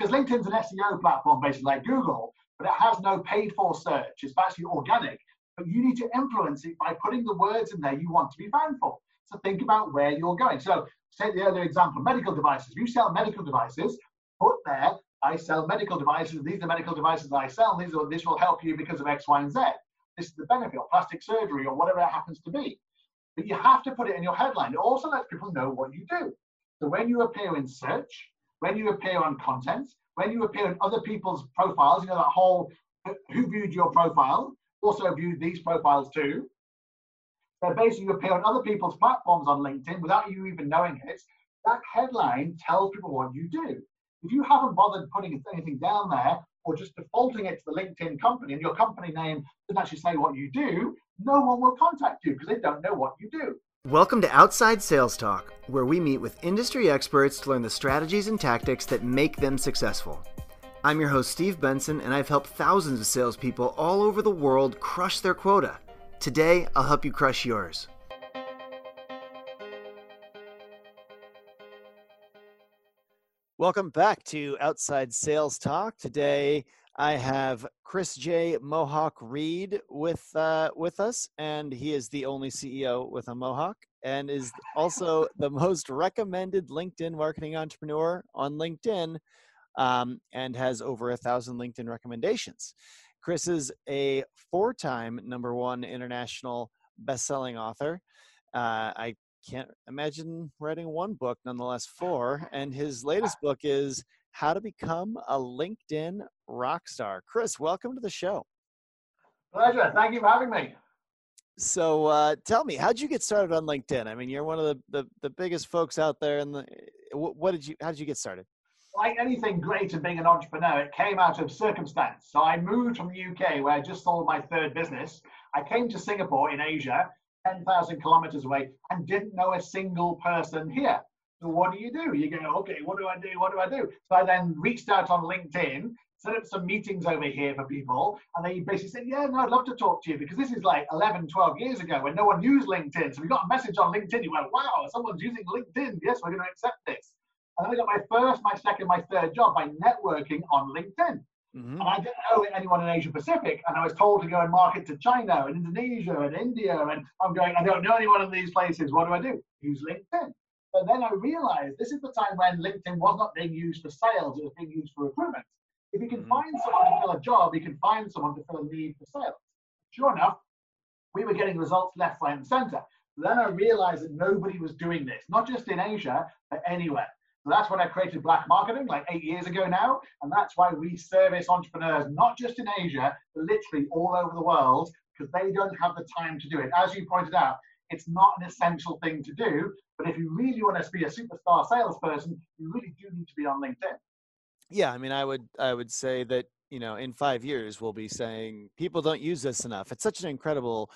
because LinkedIn's an SEO platform basically like Google, but it has no paid for search. It's actually organic. But you need to influence it by putting the words in there you want to be found for. So think about where you're going. So take the earlier example, medical devices. You sell medical devices, put there, I sell medical devices. These are medical devices that I sell. These are, this will help you because of X, Y, and Z. This is the benefit, or plastic surgery, or whatever it happens to be. But you have to put it in your headline. It also lets people know what you do. So when you appear in search, when you appear on content, when you appear in other people's profiles, you know, that whole who viewed your profile also viewed these profiles too. So basically, you appear on other people's platforms on LinkedIn without you even knowing it. That headline tells people what you do. If you haven't bothered putting anything down there or just defaulting it to the LinkedIn company and your company name doesn't actually say what you do, no one will contact you because they don't know what you do. Welcome to Outside Sales Talk, where we meet with industry experts to learn the strategies and tactics that make them successful. I'm your host, Steve Benson, and I've helped thousands of salespeople all over the world crush their quota. Today, I'll help you crush yours. Welcome back to Outside Sales Talk. Today, I have Chris J. Mohawk Reed with uh, with us, and he is the only CEO with a mohawk, and is also the most recommended LinkedIn marketing entrepreneur on LinkedIn, um, and has over a thousand LinkedIn recommendations. Chris is a four-time number one international best-selling author. Uh, I can't imagine writing one book, nonetheless four. And his latest book is How to Become a LinkedIn Rock Star. Chris, welcome to the show. Pleasure. Thank you for having me. So uh, tell me, how'd you get started on LinkedIn? I mean, you're one of the, the, the biggest folks out there. And the, what, what did you? How did you get started? like anything great in being an entrepreneur, it came out of circumstance. So I moved from the UK, where I just sold my third business. I came to Singapore in Asia, 10,000 kilometers away, and didn't know a single person here. So what do you do? You go, okay, what do I do? What do I do? So I then reached out on LinkedIn, set up some meetings over here for people, and they basically said, yeah, no, I'd love to talk to you because this is like 11, 12 years ago when no one used LinkedIn. So we got a message on LinkedIn. You went, wow, someone's using LinkedIn. Yes, we're going to accept this. And then I got my first, my second, my third job by networking on LinkedIn. Mm-hmm. And I didn't know anyone in Asia Pacific. And I was told to go and market to China and Indonesia and India. And I'm going, I don't know anyone in these places. What do I do? Use LinkedIn. But then I realized this is the time when LinkedIn was not being used for sales, it was being used for recruitment. If you can mm-hmm. find someone to fill a job, you can find someone to fill a need for sales. Sure enough, we were getting results left, right, and center. Then I realized that nobody was doing this, not just in Asia, but anywhere. So that's when I created Black Marketing, like eight years ago now. And that's why we service entrepreneurs, not just in Asia, but literally all over the world, because they don't have the time to do it. As you pointed out, it's not an essential thing to do. But if you really want to be a superstar salesperson, you really do need to be on LinkedIn. Yeah, I mean, I would I would say that you know in five years we'll be saying people don't use this enough. It's such an incredible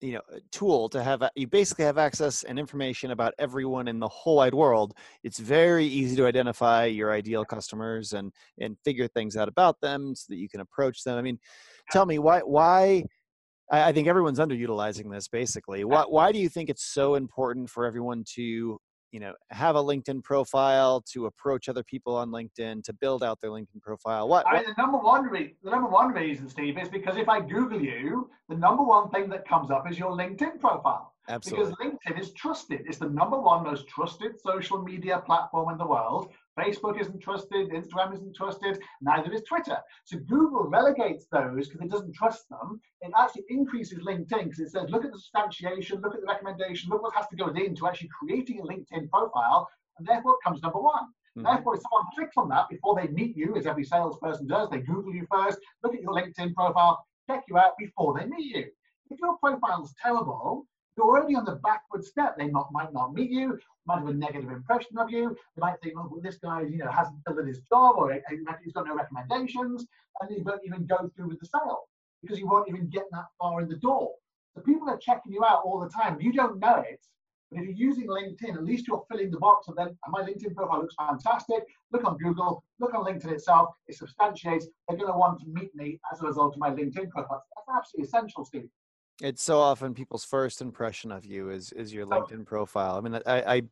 you know tool to have you basically have access and information about everyone in the whole wide world. It's very easy to identify your ideal customers and and figure things out about them so that you can approach them. I mean tell me why why i think everyone's underutilizing this basically. Why why do you think it's so important for everyone to you know have a linkedin profile to approach other people on linkedin to build out their linkedin profile what, I the number one re- the number one reason steve is because if i google you the number one thing that comes up is your linkedin profile Absolutely. because linkedin is trusted it's the number one most trusted social media platform in the world Facebook isn't trusted, Instagram isn't trusted, neither is Twitter. So Google relegates those because it doesn't trust them. It actually increases LinkedIn because it says, look at the substantiation, look at the recommendation, look what has to go into actually creating a LinkedIn profile, and therefore it comes number one. Mm-hmm. Therefore, if someone clicks on that before they meet you, as every salesperson does, they Google you first, look at your LinkedIn profile, check you out before they meet you. If your profile is terrible, you're already on the backward step. They not, might not meet you, might have a negative impression of you. They might think, oh, well, this guy, you know, hasn't done his job or he's got no recommendations, and you won't even go through with the sale because you won't even get that far in the door. So people are checking you out all the time. You don't know it, but if you're using LinkedIn, at least you're filling the box of then my LinkedIn profile looks fantastic. Look on Google, look on LinkedIn itself. It substantiates. They're going to want to meet me as a result of my LinkedIn profile. That's absolutely essential, Steve it's so often people's first impression of you is is your oh. linkedin profile i mean i i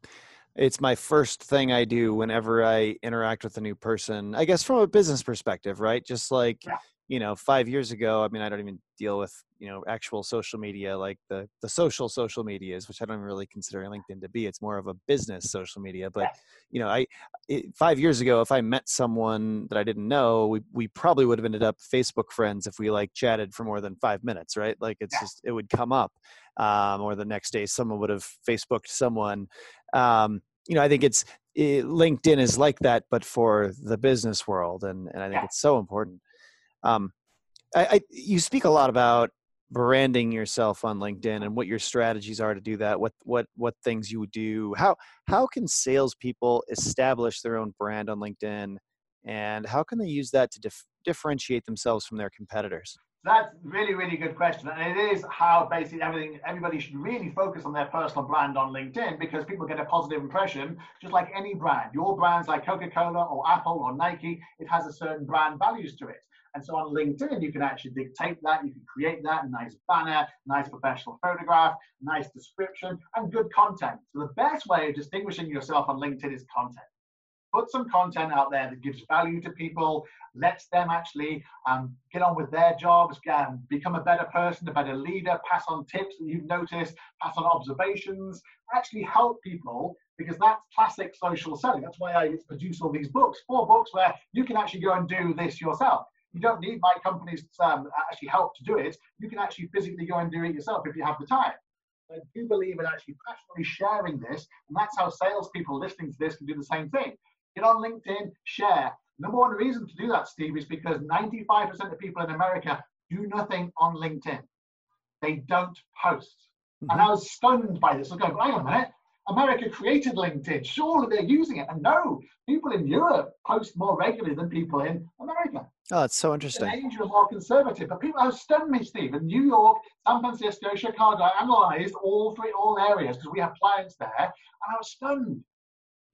it's my first thing I do whenever I interact with a new person. I guess from a business perspective, right? Just like yeah. you know, five years ago, I mean, I don't even deal with you know actual social media like the the social social medias, which I don't really consider LinkedIn to be. It's more of a business social media. But you know, I it, five years ago, if I met someone that I didn't know, we we probably would have ended up Facebook friends if we like chatted for more than five minutes, right? Like it's yeah. just it would come up. Um, or the next day, someone would have Facebooked someone, um, you know, I think it's it, LinkedIn is like that, but for the business world, and and I think yeah. it's so important. Um, I, I, you speak a lot about branding yourself on LinkedIn and what your strategies are to do that. What what what things you would do. How how can salespeople establish their own brand on LinkedIn, and how can they use that to dif- differentiate themselves from their competitors? That's really, really good question. And it is how basically everything, everybody should really focus on their personal brand on LinkedIn because people get a positive impression, just like any brand. Your brand's like Coca Cola or Apple or Nike, it has a certain brand values to it. And so on LinkedIn, you can actually dictate that. You can create that nice banner, nice professional photograph, nice description, and good content. So the best way of distinguishing yourself on LinkedIn is content put some content out there that gives value to people, lets them actually um, get on with their jobs, um, become a better person, a better leader, pass on tips that you've noticed, pass on observations, actually help people because that's classic social selling. That's why I produce all these books, four books where you can actually go and do this yourself. You don't need my company's um, actually help to do it. You can actually physically go and do it yourself if you have the time. I do believe in actually passionately sharing this, and that's how salespeople listening to this can do the same thing get on LinkedIn, share. Number one reason to do that, Steve, is because 95% of people in America do nothing on LinkedIn. They don't post. Mm-hmm. And I was stunned by this. I go, hang on a minute. America created LinkedIn. Surely they're using it. And no, people in Europe post more regularly than people in America. Oh, that's so interesting. In Asia, more conservative. But people have stunned me, Steve. In New York, San Francisco, Chicago, I analyzed all three, all areas because we have clients there. And I was stunned.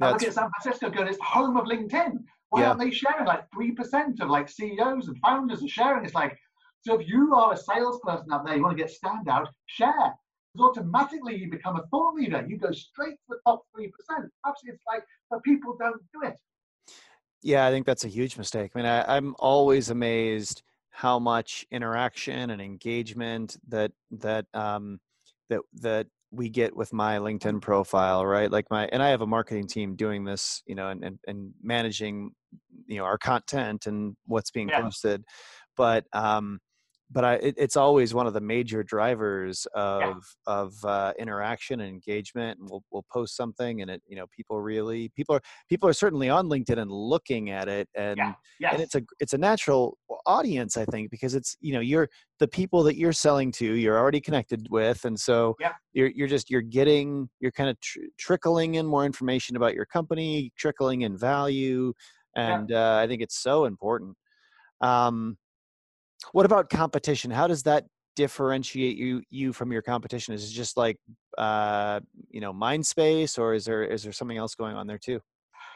I look at San Francisco going, it's the home of LinkedIn. Why yeah. aren't they sharing? Like 3% of like CEOs and founders are sharing. It's like, so if you are a salesperson out there, you want to get standout, share. Because automatically you become a thought leader. You go straight to the top 3%. Absolutely, it's like, but people don't do it. Yeah, I think that's a huge mistake. I mean, I, I'm always amazed how much interaction and engagement that that um, that that we get with my LinkedIn profile, right? Like my, and I have a marketing team doing this, you know, and, and, and managing, you know, our content and what's being yeah. posted. But, um, but I, it, it's always one of the major drivers of yeah. of uh, interaction and engagement. And we'll we'll post something, and it you know people really people are people are certainly on LinkedIn and looking at it, and yeah. yes. and it's a it's a natural audience, I think, because it's you know you're the people that you're selling to, you're already connected with, and so yeah. you're you're just you're getting you're kind of tr- trickling in more information about your company, trickling in value, and uh, I think it's so important. Um, what about competition? How does that differentiate you you from your competition? Is it just like uh, you know mind space, or is there is there something else going on there too?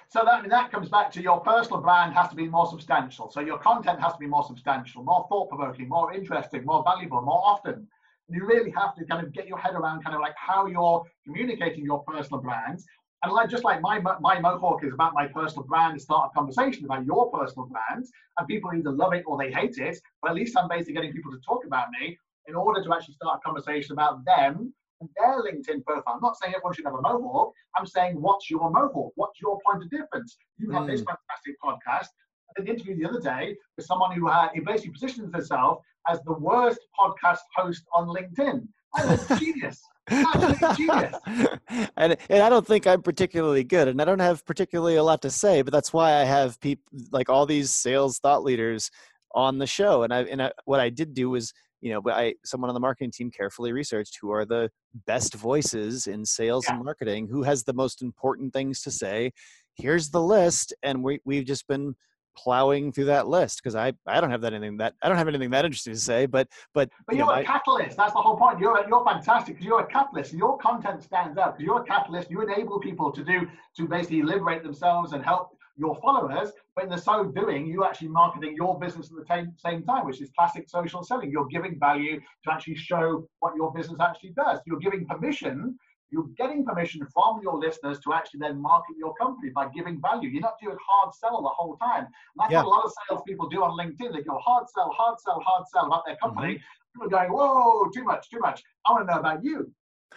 So that that comes back to your personal brand has to be more substantial. So your content has to be more substantial, more thought provoking, more interesting, more valuable, more often. You really have to kind of get your head around kind of like how you're communicating your personal brands and like just like my my mohawk is about my personal brand, start a conversation about your personal brand, and people either love it or they hate it. But at least I'm basically getting people to talk about me in order to actually start a conversation about them and their LinkedIn profile. I'm not saying everyone should have a mohawk. I'm saying what's your mohawk? What's your point of difference? You have mm. this fantastic podcast. I did an interview the other day with someone who had he basically positions himself as the worst podcast host on LinkedIn. I was a genius. I was like a genius. and and I don't think I'm particularly good, and I don't have particularly a lot to say, but that's why I have people like all these sales thought leaders on the show. And I and I, what I did do was, you know, I someone on the marketing team carefully researched who are the best voices in sales yeah. and marketing, who has the most important things to say. Here's the list, and we we've just been plowing through that list because I, I don't have that anything that I don't have anything that interesting to say, but but but you're you know, a catalyst. That's the whole point. You're you're fantastic because you're a catalyst. Your content stands out because you're a catalyst. You enable people to do to basically liberate themselves and help your followers. But in the so doing, you actually marketing your business at the same same time, which is classic social selling. You're giving value to actually show what your business actually does. You're giving permission you're getting permission from your listeners to actually then market your company by giving value. You're not doing hard sell the whole time. And that's yeah. what a lot of salespeople do on LinkedIn. They go hard sell, hard sell, hard sell about their company. Mm-hmm. People are going, whoa, too much, too much. I want to know about you.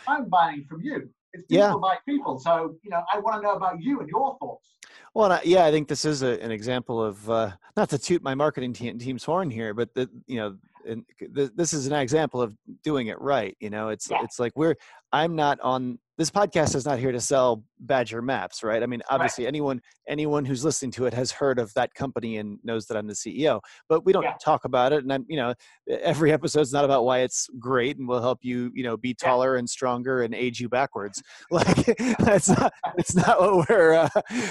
I'm buying from you. It's people yeah. buy people. So, you know, I want to know about you and your thoughts. Well, yeah, I think this is a, an example of uh, not to toot my marketing team, team's horn here, but the, you know, and uh, this is an example of doing it right. You know, it's yeah. it's like we're I'm not on this podcast is not here to sell Badger Maps, right? I mean, obviously, right. anyone anyone who's listening to it has heard of that company and knows that I'm the CEO. But we don't yeah. talk about it, and I'm, you know, every episode is not about why it's great and will help you, you know, be taller yeah. and stronger and age you backwards. Like that's not that's not what we're uh,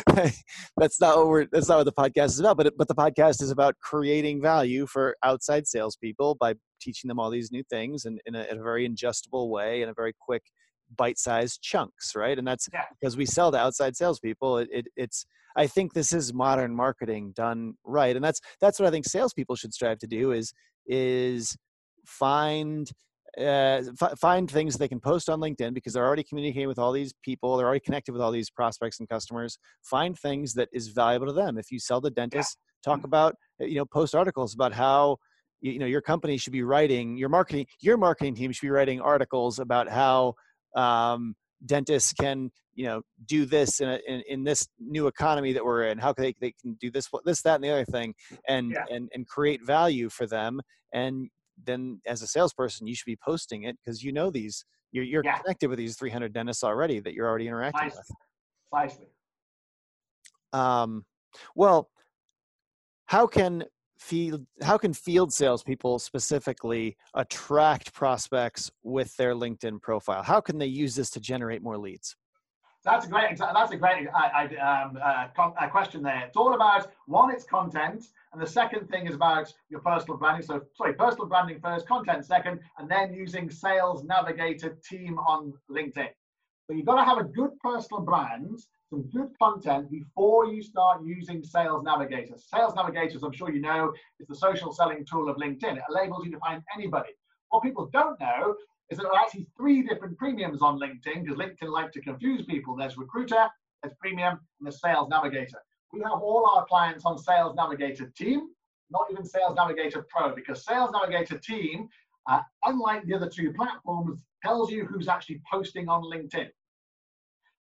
that's not what we're that's not what the podcast is about. But it, but the podcast is about creating value for outside salespeople by teaching them all these new things and in a, in a very ingestible way in a very quick bite-sized chunks right and that's yeah. because we sell to outside salespeople it, it, it's i think this is modern marketing done right and that's that's what i think salespeople should strive to do is is find uh, f- find things they can post on LinkedIn because they're already communicating with all these people. They're already connected with all these prospects and customers. Find things that is valuable to them. If you sell to dentists, yeah. talk about you know post articles about how you know your company should be writing your marketing your marketing team should be writing articles about how um, dentists can you know do this in, a, in, in this new economy that we're in how can they, they can do this this that and the other thing and yeah. and and create value for them and then as a salesperson you should be posting it because you know these you're, you're yeah. connected with these 300 dentists already that you're already interacting with precisely um well how can field how can field salespeople specifically attract prospects with their linkedin profile? How can they use this to generate more leads? That's a great that's a great I um, uh, question there. It's all about one it's content and the second thing is about your personal branding. So sorry personal branding first content second and then using sales navigator team on linkedin. So you've got to have a good personal brand some good content before you start using Sales Navigator. Sales Navigator, as I'm sure you know, is the social selling tool of LinkedIn. It enables you to find anybody. What people don't know is that there are actually three different premiums on LinkedIn because LinkedIn like to confuse people. There's Recruiter, there's Premium, and there's Sales Navigator. We have all our clients on Sales Navigator Team, not even Sales Navigator Pro, because Sales Navigator Team, uh, unlike the other two platforms, tells you who's actually posting on LinkedIn.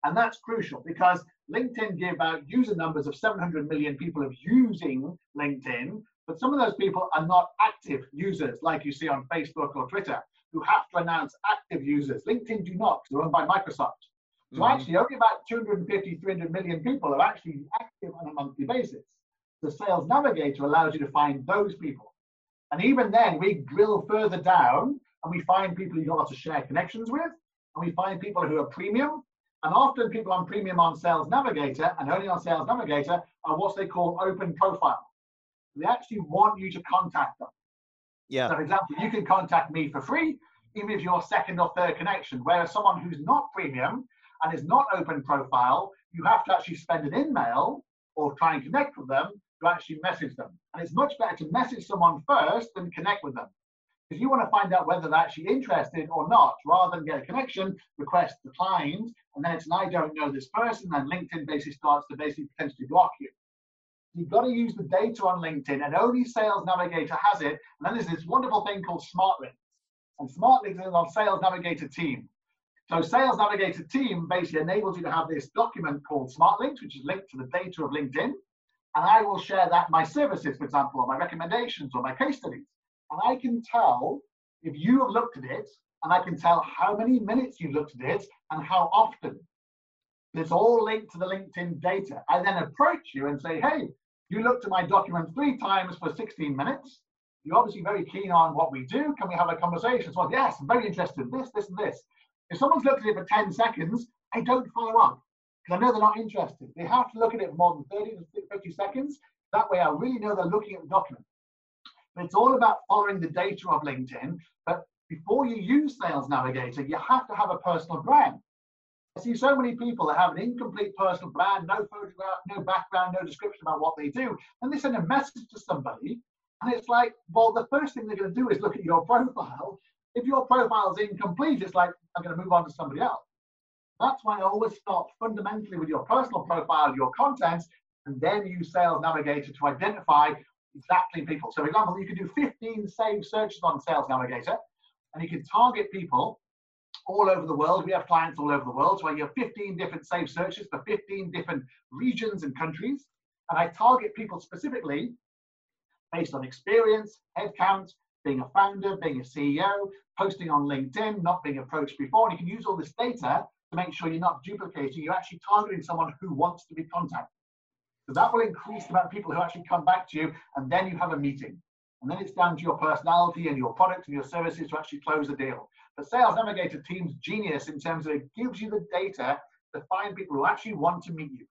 And that's crucial because LinkedIn give out user numbers of 700 million people of using LinkedIn, but some of those people are not active users like you see on Facebook or Twitter who have to announce active users. LinkedIn do not, they're owned by Microsoft. So mm-hmm. actually only about 250, 300 million people are actually active on a monthly basis. The Sales Navigator allows you to find those people. And even then, we drill further down and we find people you've got to share connections with, and we find people who are premium, and often people on premium on Sales Navigator and only on Sales Navigator are what they call open profile. They actually want you to contact them. Yeah. So, for example, you can contact me for free, even if you're second or third connection. Whereas someone who's not premium and is not open profile, you have to actually spend an email or try and connect with them to actually message them. And it's much better to message someone first than connect with them. Because you want to find out whether they're actually interested or not, rather than get a connection, request declined, and then it's an I don't know this person, and LinkedIn basically starts to basically potentially block you. You've got to use the data on LinkedIn, and only Sales Navigator has it. And then there's this wonderful thing called Smart Links. And Smart Links is on Sales Navigator Team. So Sales Navigator Team basically enables you to have this document called Smart Links, which is linked to the data of LinkedIn. And I will share that my services, for example, or my recommendations or my case studies and I can tell if you have looked at it, and I can tell how many minutes you've looked at it and how often. It's all linked to the LinkedIn data. I then approach you and say, hey, you looked at my document three times for 16 minutes. You're obviously very keen on what we do. Can we have a conversation? So, yes, I'm very interested in this, this, and this. If someone's looked at it for 10 seconds, I don't follow up because I know they're not interested. They have to look at it for more than 30 to 50 seconds. That way, I really know they're looking at the document. But it's all about following the data of LinkedIn. But before you use Sales Navigator, you have to have a personal brand. I see so many people that have an incomplete personal brand, no photograph, no background, no description about what they do, and they send a message to somebody, and it's like, well, the first thing they're going to do is look at your profile. If your profile is incomplete, it's like, I'm going to move on to somebody else. That's why I always start fundamentally with your personal profile, your content, and then use Sales Navigator to identify exactly people. So, for example, you can do 15 saved searches on Sales Navigator, and you can target people all over the world. We have clients all over the world, so you have 15 different saved searches for 15 different regions and countries. And I target people specifically based on experience, headcount, being a founder, being a CEO, posting on LinkedIn, not being approached before. And you can use all this data to make sure you're not duplicating, you're actually targeting someone who wants to be contacted. So that will increase the amount of people who actually come back to you, and then you have a meeting. And then it's down to your personality and your product and your services to actually close the deal. The Sales Navigator team's genius in terms of it gives you the data to find people who actually want to meet you.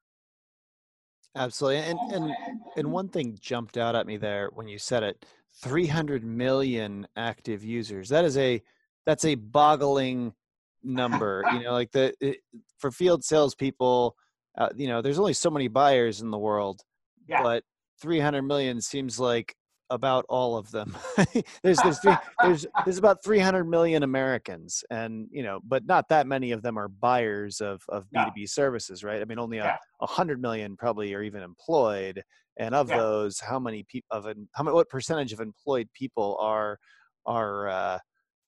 Absolutely. And and and one thing jumped out at me there when you said it. 300 million active users. That is a that's a boggling number. you know, like the it, for field salespeople, uh, you know, there's only so many buyers in the world, yeah. but 300 million seems like about all of them. there's there's three, there's there's about 300 million Americans, and you know, but not that many of them are buyers of of B2B yeah. services, right? I mean, only a, a hundred million probably are even employed, and of yeah. those, how many people of how many what percentage of employed people are are uh,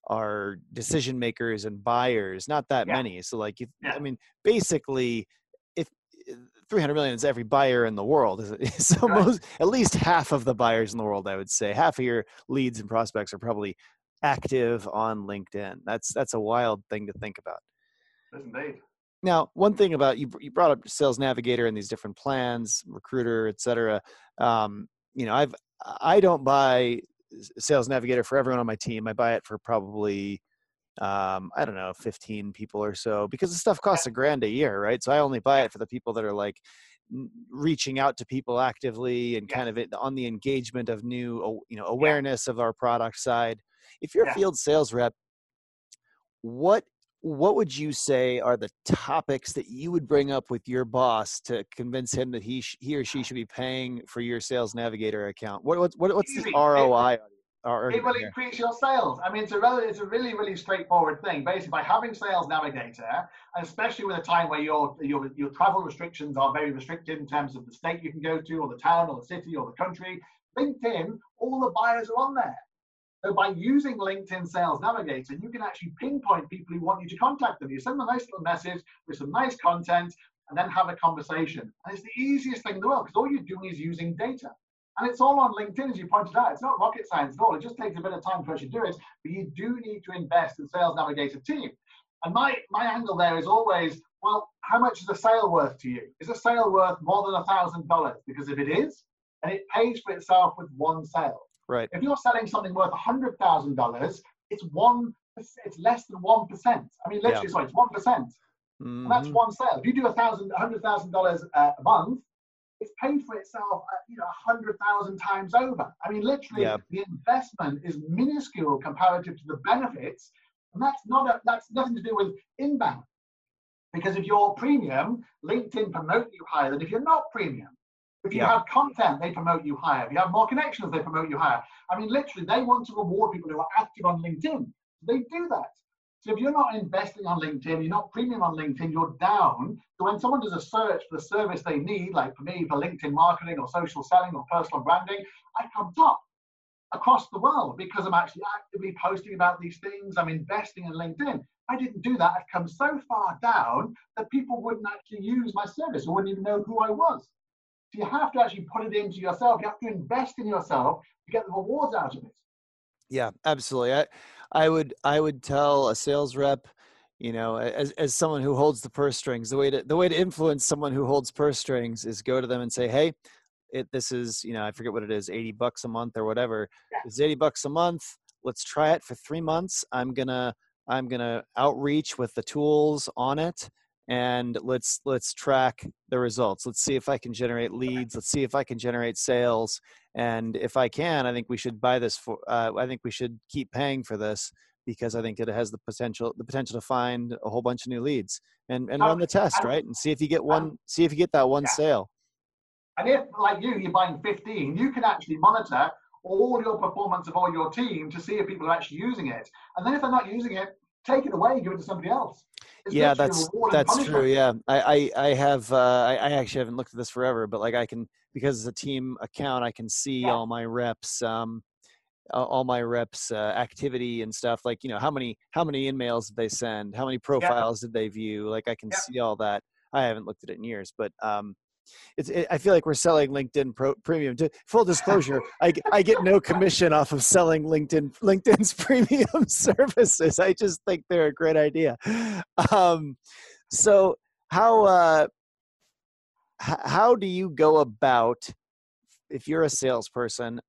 are decision makers and buyers? Not that yeah. many. So like, if, I mean, basically 300 million is every buyer in the world. So right. most, at least half of the buyers in the world, I would say, half of your leads and prospects are probably active on LinkedIn. That's that's a wild thing to think about. indeed. Now, one thing about you, you brought up Sales Navigator and these different plans, Recruiter, et cetera. Um, you know, I've I don't buy Sales Navigator for everyone on my team. I buy it for probably um, I don't know, 15 people or so, because the stuff costs a grand a year, right? So I only buy it for the people that are like reaching out to people actively and kind of it, on the engagement of new, you know, awareness yeah. of our product side. If you're yeah. a field sales rep, what what would you say are the topics that you would bring up with your boss to convince him that he sh- he or she should be paying for your sales navigator account? What, what, what what's the ROI? Oh, it will increase your sales. I mean, it's a really, it's a really, really straightforward thing. Basically, by having Sales Navigator, and especially with a time where your, your your travel restrictions are very restricted in terms of the state you can go to, or the town, or the city, or the country, LinkedIn, all the buyers are on there. So by using LinkedIn Sales Navigator, you can actually pinpoint people who want you to contact them. You send them a nice little message with some nice content, and then have a conversation. And it's the easiest thing in the world because all you're doing is using data. And it's all on LinkedIn, as you pointed out. It's not rocket science at all. It just takes a bit of time to actually do it. But you do need to invest in Sales Navigator team. And my, my angle there is always, well, how much is a sale worth to you? Is a sale worth more than a thousand dollars? Because if it is, and it pays for itself with one sale. Right. If you're selling something worth a hundred thousand dollars, it's one. It's less than one percent. I mean, literally, yeah. sorry, it's one percent. Mm-hmm. And that's mm-hmm. one sale. If you do a thousand, a hundred thousand dollars a month, it's paid for itself, uh, you know, a hundred thousand times over. I mean, literally, yeah. the investment is minuscule comparative to the benefits, and that's not a, that's nothing to do with inbound. Because if you're premium, LinkedIn promote you higher than if you're not premium. If you yeah. have content, they promote you higher. If you have more connections, they promote you higher. I mean, literally, they want to reward people who are active on LinkedIn. They do that. So if you're not investing on LinkedIn, you're not premium on LinkedIn, you're down. So when someone does a search for the service they need, like for me, for LinkedIn marketing or social selling or personal branding, I come top across the world because I'm actually actively posting about these things. I'm investing in LinkedIn. I didn't do that. I've come so far down that people wouldn't actually use my service or wouldn't even know who I was. So you have to actually put it into yourself. You have to invest in yourself to get the rewards out of it. Yeah, absolutely. I, I would I would tell a sales rep, you know, as as someone who holds the purse strings, the way to the way to influence someone who holds purse strings is go to them and say, hey, it this is you know I forget what it is, eighty bucks a month or whatever. Yeah. It's eighty bucks a month. Let's try it for three months. I'm gonna I'm gonna outreach with the tools on it and let's let's track the results. Let's see if i can generate leads. Let's see if i can generate sales. And if i can i think we should buy this for uh, i think we should keep paying for this because i think it has the potential the potential to find a whole bunch of new leads and and run the test right? And see if you get one see if you get that one yeah. sale. And if like you you're buying 15 you can actually monitor all your performance of all your team to see if people are actually using it. And then if they're not using it take it away give it to somebody else yeah, that's that's true. Yeah, I I, I have uh, I, I actually haven't looked at this forever, but like I can because it's a team account, I can see Yeah. all my reps. Um, all my reps uh, activity and stuff like you know how many how many emails did they send how many profiles did they view like i can Yeah. see all that i haven't looked at it in years but um it's it, i feel like we're selling linkedin pro, premium. To, full disclosure I get no commission off of selling linkedin linkedin's premium services. I just think they're a great idea. Um so how uh how do you go about if you're a salesperson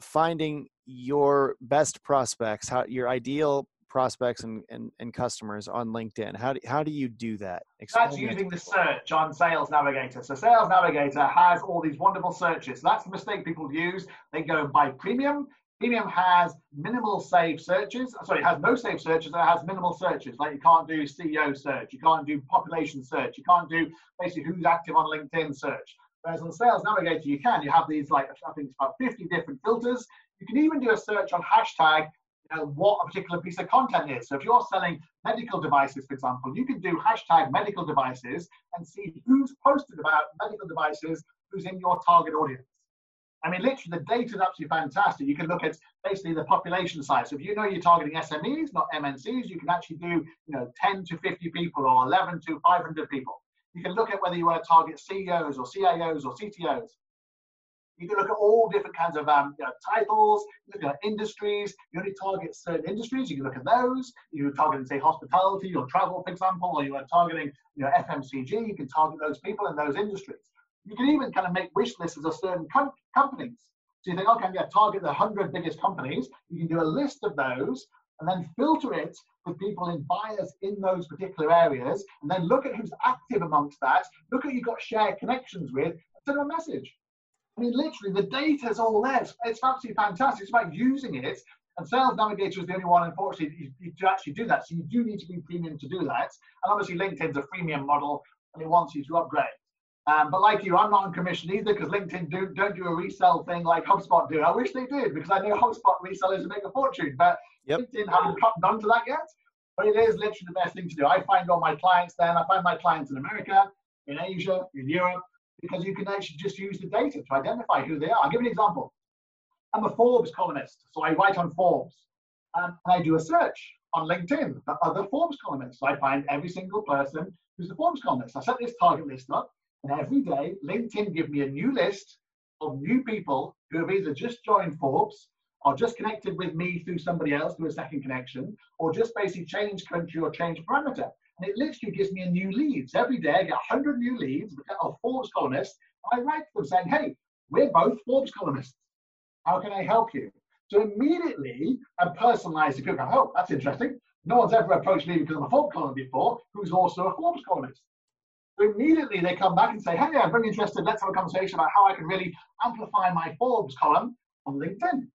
finding your best prospects how your ideal prospects and, and, and customers on linkedin how do, how do you do that Explain That's using the search on Sales Navigator. So Sales Navigator has all these wonderful searches. That's the mistake people use. They go and buy premium. Premium has minimal save searches. Sorry, it has no save searches. It has minimal searches. Like you can't do CEO search. You can't do population search. You can't do basically who's active on LinkedIn search. Whereas on Sales Navigator, you can. You have these like I think it's about 50 different filters. You can even do a search on hashtag know, what a particular piece of content is. So if you're selling medical devices, for example, you can do hashtag medical devices and see who's posted about medical devices, who's in your target audience. I mean, literally, the data is absolutely fantastic. You can look at basically the population size. So if you know you're targeting SMEs, not MNCs, you can actually do, you know, 10 to 50 people or 11 to 500 people. You can look at whether you want to target CEOs or CIOs or CTOs. You can look at all different kinds of um, you know, titles, you look at industries. You only target certain industries, you can look at those. You target, say, hospitality or travel, for example, or you are targeting you know, FMCG, you can target those people in those industries. You can even kind of make wish lists of certain com- companies. So you think, okay, I'm going to target the 100 biggest companies. You can do a list of those and then filter it with people in buyers in those particular areas, and then look at who's active amongst that. Look at who you've got shared connections with, send them a message. I mean, literally, the data is all there. It's, it's absolutely fantastic. It's about using it. And Sales Navigator is the only one, unfortunately, you, you, to actually do that. So you do need to be premium to do that. And obviously, LinkedIn's a freemium model, and it wants you to upgrade. Um, but like you, I'm not on commission either because LinkedIn do, don't do a resell thing like HubSpot do. I wish they did because I know HubSpot resellers make a fortune, but Yep. LinkedIn haven't gotten done to that yet. But it is literally the best thing to do. I find all my clients then. I find my clients in America, in Asia, in Europe, because you can actually just use the data to identify who they are. I'll give you an example. I'm a Forbes columnist, so I write on Forbes. Um, and I do a search on LinkedIn for other Forbes columnists. So I find every single person who's a Forbes columnist. I set this target list up, and every day LinkedIn give me a new list of new people who have either just joined Forbes or just connected with me through somebody else through a second connection, or just basically change country or change parameter. And it literally gives me a new leads. Every day I get 100 new leads of Forbes columnists. I write to them saying, hey, we're both Forbes columnists. How can I help you? So immediately I personalize the people. Oh, that's interesting. No one's ever approached me because I'm a Forbes columnist before, who's also a Forbes columnist. So immediately they come back and say, hey, I'm very interested. Let's have a conversation about how I can really amplify my Forbes column on LinkedIn.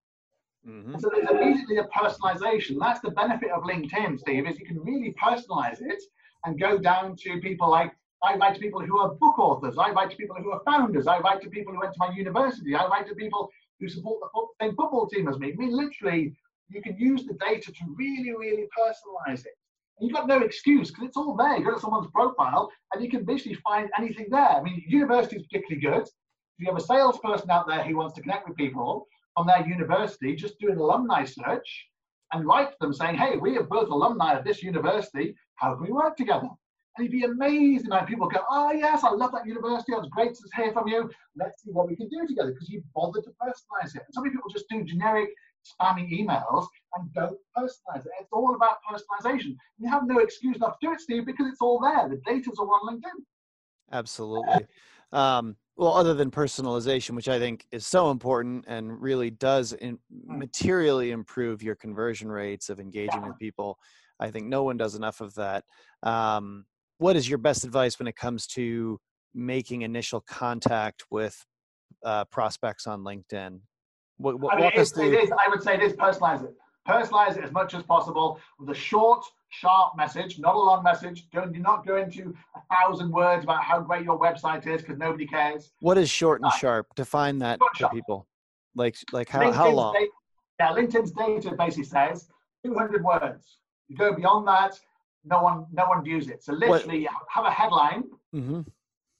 Mhm. So there's immediately a personalization. That's the benefit of LinkedIn, Steve, is you can really personalize it and go down to people like I write to people who are book authors. I write to people who are founders. I write to people who went to my university. I write to people who support the same football team as me. I mean, literally, you can use the data to really, really personalize it. And you've got no excuse because it's all there. You go to someone's profile and you can basically find anything there. I mean, university is particularly good. If you have a salesperson out there who wants to connect with people on their university, just do an alumni search and write to them saying, hey, we are both alumni of this university. How can we work together? And you'd be amazed about people go, oh, yes, I love that university. It's great to hear from you. Let's see what we can do together because you bothered to personalize it. And so many people just do generic spamming emails and don't personalize it. It's all about personalization. You have no excuse not to do it, Steve, because it's all there. The data's all on LinkedIn. Absolutely. Um, well, other than personalization, which I think is so important and really does in, materially improve your conversion rates of engaging Yeah. with people, I think no one does enough of that. Um, what is your best advice when it comes to making initial contact with uh, prospects on LinkedIn? What, what, I mean, walk us through. is, I would say it is personalize it. Personalize it as much as possible with a short, sharp message, not a long message. Don't do not go into a thousand words about how great your website is because nobody cares. What is short and Uh, sharp? Define that to sharp. people. Like, like how, how LinkedIn's long? data- yeah, LinkedIn's data basically says 200 words. You go beyond that, no one no one views it. So literally what? have a headline. Mm-hmm.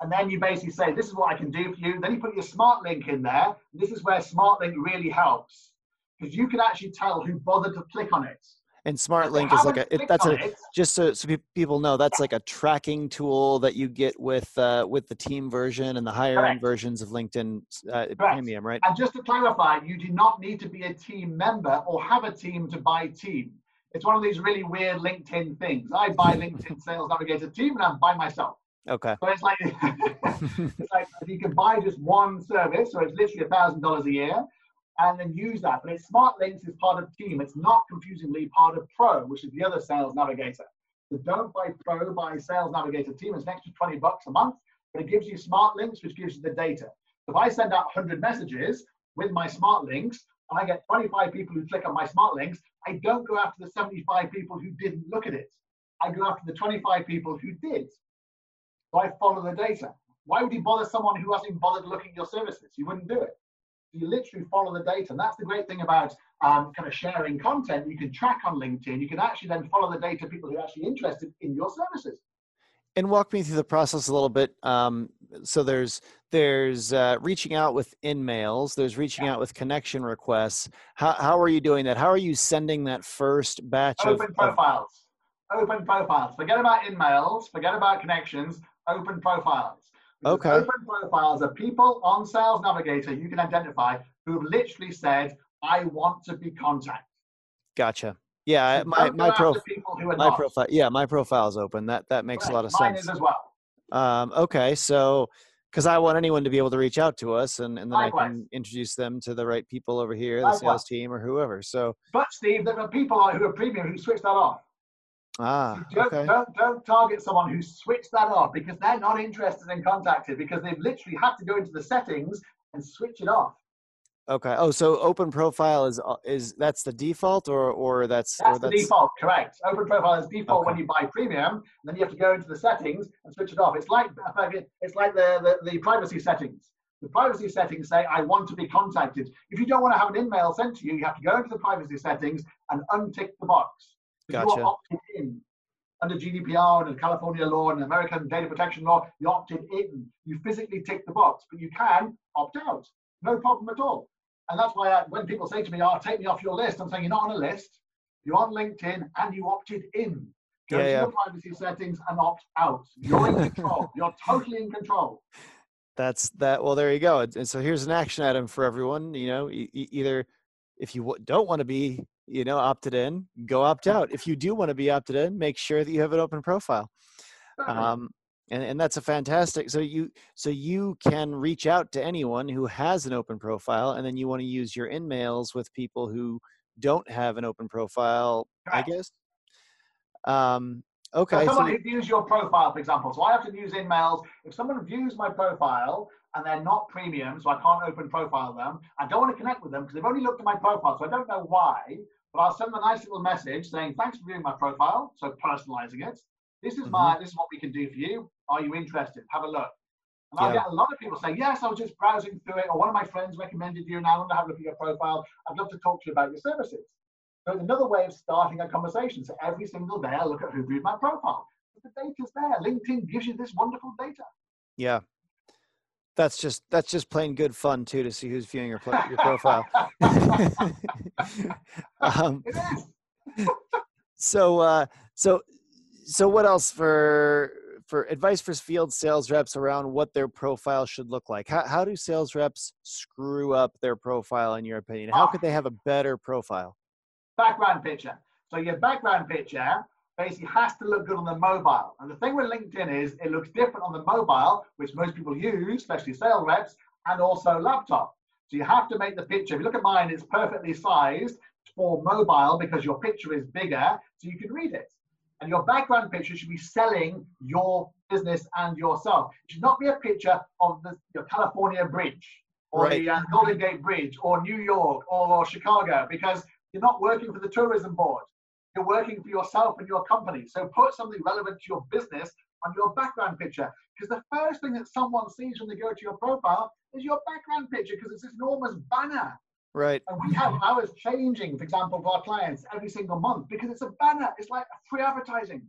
And then you basically say, this is what I can do for you. Then you put your smart link in there. This is where smart link really helps because you can actually tell who bothered to click on it. And Smart Link is like a it, that's a it. just so, so people know that's like a tracking tool that you get with uh, with the team version and the higher Correct. end versions of LinkedIn uh, Premium, right? And just to clarify, you do not need to be a team member or have a team to buy team. It's one of these really weird LinkedIn things. I buy LinkedIn Sales Navigator Team and I'm by myself. Okay. So it's like it's like you can buy just one service, so it's literally a thousand dollars a year and then use that. But it's Smart Links is part of Team. It's not confusingly part of Pro, which is the other Sales Navigator. So don't buy Pro, buy Sales Navigator Team. It's an extra 20 bucks a month, but it gives you Smart Links, which gives you the data. If I send out 100 messages with my Smart Links, and I get 25 people who click on my Smart Links, I don't go after the 75 people who didn't look at it. I go after the 25 people who did. So I follow the data. Why would you bother someone who hasn't bothered looking at your services? You wouldn't do it you literally follow the data. And that's the great thing about um, kind of sharing content. You can track on LinkedIn. You can actually then follow the data of people who are actually interested in your services. And walk me through the process a little bit. Um, so there's there's uh, reaching out with InMails. There's reaching yeah. out with connection requests. How how are you doing that? How are you sending that first batch of open of profiles? Of... Open profiles. Forget about InMails. Forget about connections. Open profiles. Okay. Open profiles are people on Sales Navigator you can identify who have literally said, I want to be contacted. Gotcha. Yeah, so my my profile. My not. profile. Yeah, my profile is open. That that makes a lot of Mine sense. Mine is as well. Um, okay, so because I want anyone to be able to reach out to us, and, and then Likewise. I can introduce them to the right people over here, the Likewise. sales team or whoever. So, but Steve, there are people who are premium who switch that off. Ah, don't, okay. don't, don't target someone who switched that off because they're not interested in contacted because they've literally had to go into the settings and switch it off. Okay. Oh, so open profile is uh, is that's the default or or that's that's, or that's... the default. Correct. Open profile is default okay. when you buy premium, and then you have to go into the settings and switch it off. It's like it's like the, the, the privacy settings. The privacy settings say I want to be contacted. If you don't want to have an email sent to you, you have to go into the privacy settings and untick the box. Gotcha. You are opted in under GDPR and California law and American data protection law. You opted in. You physically tick the box, but you can opt out. No problem at all. And that's why I, when people say to me, "Oh, take me off your list," I'm saying you're not on a list. You're on LinkedIn and you opted in. Go yeah, to yeah. your privacy settings and opt out. You're in control. you're totally in control. That's that. Well, there you go. And so here's an action item for everyone. You know, e- either if you don't want to be you know opted in go opt out. If you do want to be opted in make sure that you have an open profile. Um, and, and that's a fantastic so you so you can reach out to anyone who has an open profile and then you want to use your InMails with people who don't have an open profile i guess. Um, okay so someone so, who views your profile for example so i have to use InMails. If someone views my profile and they're not premium, so I can't open profile them. I don't want to connect with them because they've only looked at my profile, so I don't know why. But I'll send them a nice little message saying, "Thanks for viewing my profile." So personalizing it. This is mm-hmm. my. This is what we can do for you. Are you interested? Have a look. And I'll get a lot of people saying, "Yes, I was just browsing through it, or one of my friends recommended you, and I want to have a look at your profile. I'd love to talk to you about your services." So it's another way of starting a conversation. So every single day, I look at who viewed my profile. But the data's there. LinkedIn gives you this wonderful data. Yeah, that's just that's just plain good fun too to see who's viewing your your profile. um, so uh, so so what else for for advice for field sales reps around what their profile should look like? How how do sales reps screw up their profile in your opinion? How could they have a better profile? Background picture. So your background picture basically has to look good on the mobile. And the thing with LinkedIn is it looks different on the mobile, which most people use, especially sales reps, and also laptop. So you have to make the picture. If you look at mine, it's perfectly sized for mobile because your picture is bigger, so you can read it. And your background picture should be selling your business and yourself. It should not be a picture of the your California Bridge or right. the uh, Golden Gate Bridge or New York or Chicago because you're not working for the tourism board. You're working for yourself and your company. So put something relevant to your business on your background picture. Because the first thing that someone sees when they go to your profile is your background picture because it's this enormous banner. Right. And we have ours changing, for example, for our clients every single month because it's a banner. It's like free advertising.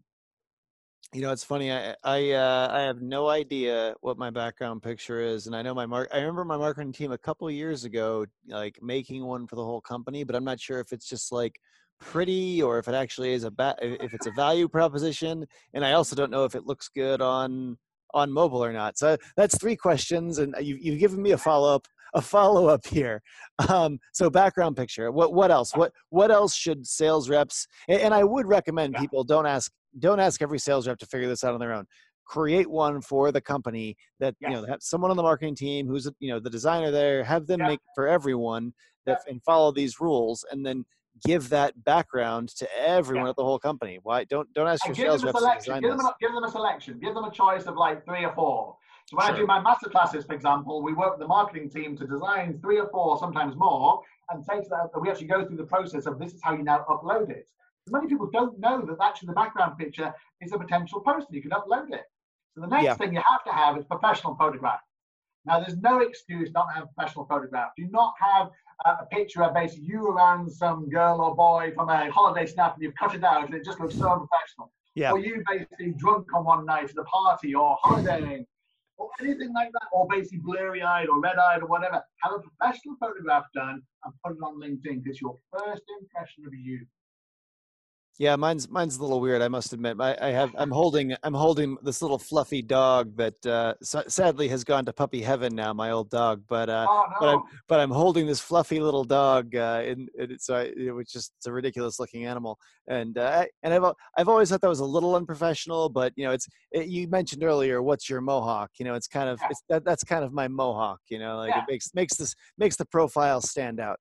You know, it's funny. I I uh, I have no idea what my background picture is, and I know my mark. I remember my marketing team a couple of years ago, like making one for the whole company, but I'm not sure if it's just like pretty or if it actually is a ba- if it's a value proposition, and I also don't know if it looks good on on mobile or not. So that's three questions, and you, you've given me a follow up a follow up here. Um, so background picture. What what else? What what else should sales reps? And, and I would recommend people don't ask don't ask every sales rep to figure this out on their own create one for the company that yes. you know have someone on the marketing team who's you know the designer there have them yeah. make for everyone that yeah. and follow these rules and then give that background to everyone yeah. at the whole company why don't don't ask your sales reps to design give them, a, give them a selection give them a choice of like three or four so when sure. I do my master classes, for example, we work with the marketing team to design three or four, sometimes more, and take that. We actually go through the process of this is how you now upload it. Many people don't know that actually the background picture is a potential poster. You can upload it. So the next yeah. thing you have to have is professional photograph. Now, there's no excuse not to have a professional photograph. Do not have uh, a picture of basically you around some girl or boy from a holiday snap and you've cut it out and it just looks so unprofessional. Yeah. Or you basically drunk on one night at a party or holidaying or anything like that, or basically blurry eyed or red eyed or whatever. Have a professional photograph done and put it on LinkedIn because your first impression of you. Yeah, mine's mine's a little weird. I must admit. I, I have I'm holding I'm holding this little fluffy dog that uh, sadly has gone to puppy heaven now. My old dog, but uh, oh, no. but I'm but I'm holding this fluffy little dog, uh, and, it's uh, which just it's a ridiculous looking animal. And uh, and I've I've always thought that was a little unprofessional, but you know, it's it, you mentioned earlier. What's your mohawk? You know, it's kind of yeah. it's that, that's kind of my mohawk. You know, like yeah. it makes makes this makes the profile stand out.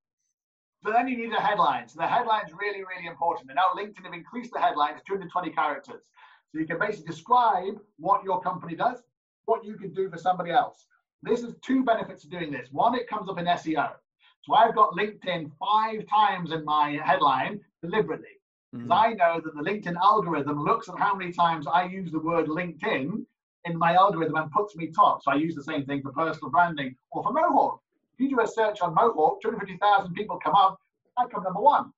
But then you need a headline. So the headline's really, really important. And now LinkedIn have increased the headline to 220 characters. So you can basically describe what your company does, what you can do for somebody else. This is two benefits of doing this. One, it comes up in SEO. So I've got LinkedIn five times in my headline deliberately. Because mm-hmm. I know that the LinkedIn algorithm looks at how many times I use the word LinkedIn in my algorithm and puts me top. So I use the same thing for personal branding or for Mohawk. You do a search on Mohawk, 250,000 people come up, I come number one.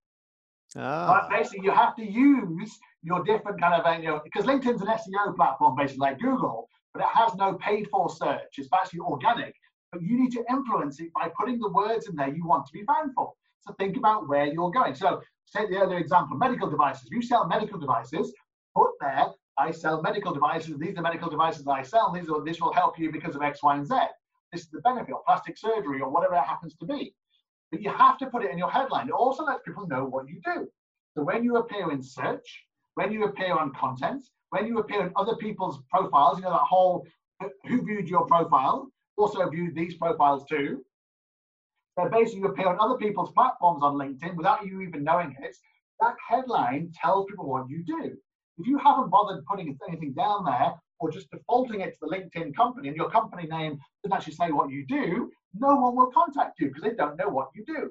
Ah. Oh. But basically, you have to use your different kind of, you know, because LinkedIn's an SEO platform, basically like Google, but it has no paid for search. It's actually organic. But you need to influence it by putting the words in there you want to be found for. So think about where you're going. So take the earlier example, medical devices. If you sell medical devices, put there, I sell medical devices. These are medical devices that I sell. These are, this will help you because of X, Y, and Z this is the benefit, or plastic surgery, or whatever it happens to be. But you have to put it in your headline. It also lets people know what you do. So when you appear in search, when you appear on content, when you appear in other people's profiles, you know, that whole uh, who viewed your profile also viewed these profiles too. So basically, you appear on other people's platforms on LinkedIn without you even knowing it. That headline tells people what you do. If you haven't bothered putting anything down there, or just defaulting it to the LinkedIn company and your company name doesn't actually say what you do, no one will contact you because they don't know what you do.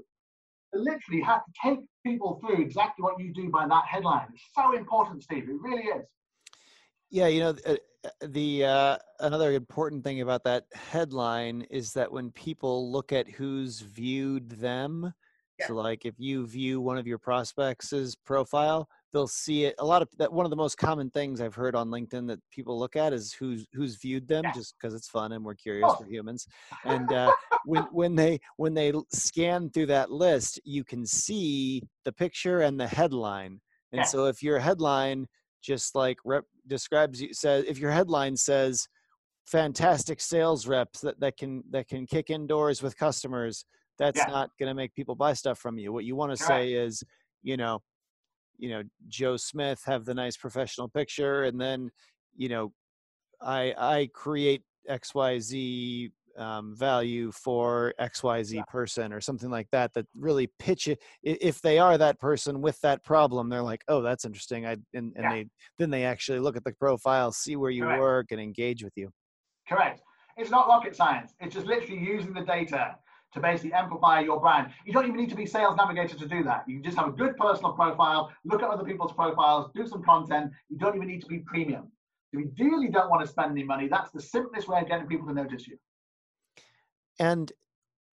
You literally have to take people through exactly what you do by that headline. It's so important, Steve. It really is. Yeah, you know, uh, uh, the uh, another important thing about that headline is that when people look at who's viewed them, yeah. so like if you view one of your prospects' profile, they'll see it a lot of that one of the most common things i've heard on linkedin that people look at is who's who's viewed them yeah. just because it's fun and we're curious oh. for humans and uh, when when they when they scan through that list you can see the picture and the headline and yeah. so if your headline just like rep, describes you says if your headline says fantastic sales reps that, that can that can kick indoors with customers that's yeah. not going to make people buy stuff from you what you want to say is you know you know joe smith have the nice professional picture and then you know i i create xyz um, value for xyz yeah. person or something like that that really pitch it if they are that person with that problem they're like oh that's interesting i and, and yeah. they then they actually look at the profile see where you Correct. work and engage with you Correct. It's not rocket science. It's just literally using the data to basically amplify your brand. You don't even need to be sales navigator to do that. You just have a good personal profile, look at other people's profiles, do some content. You don't even need to be premium. If you really don't want to spend any money, that's the simplest way of getting people to notice you. And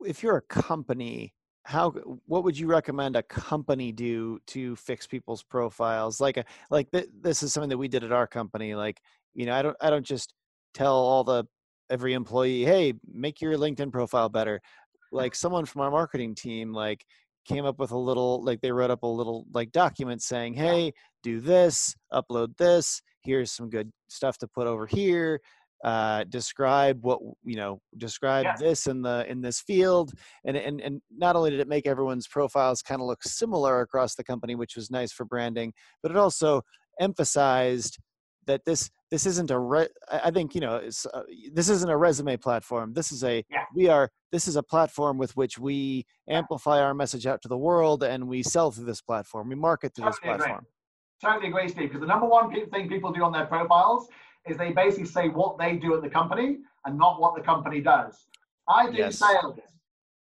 if you're a company, how what would you recommend a company do to fix people's profiles like a like th- this is something that we did at our company like you know i don't i don't just tell all the every employee hey make your linkedin profile better like someone from our marketing team like came up with a little like they wrote up a little like document saying hey do this upload this here's some good stuff to put over here uh, describe what you know describe Yeah. this in the in this field and and and not only did it make everyone's profiles kind of look similar across the company which was nice for branding but it also emphasized that this this isn't a re- I think you know it's, uh, this isn't a resume platform this is a Yeah. we are this is a platform with which we amplify our message out to the world and we sell through this platform we market through this Totally agree. platform Totally agree, Steve. Because the number one thing people do on their profiles is they basically say what they do at the company and not what the company does. I do Yes. sales.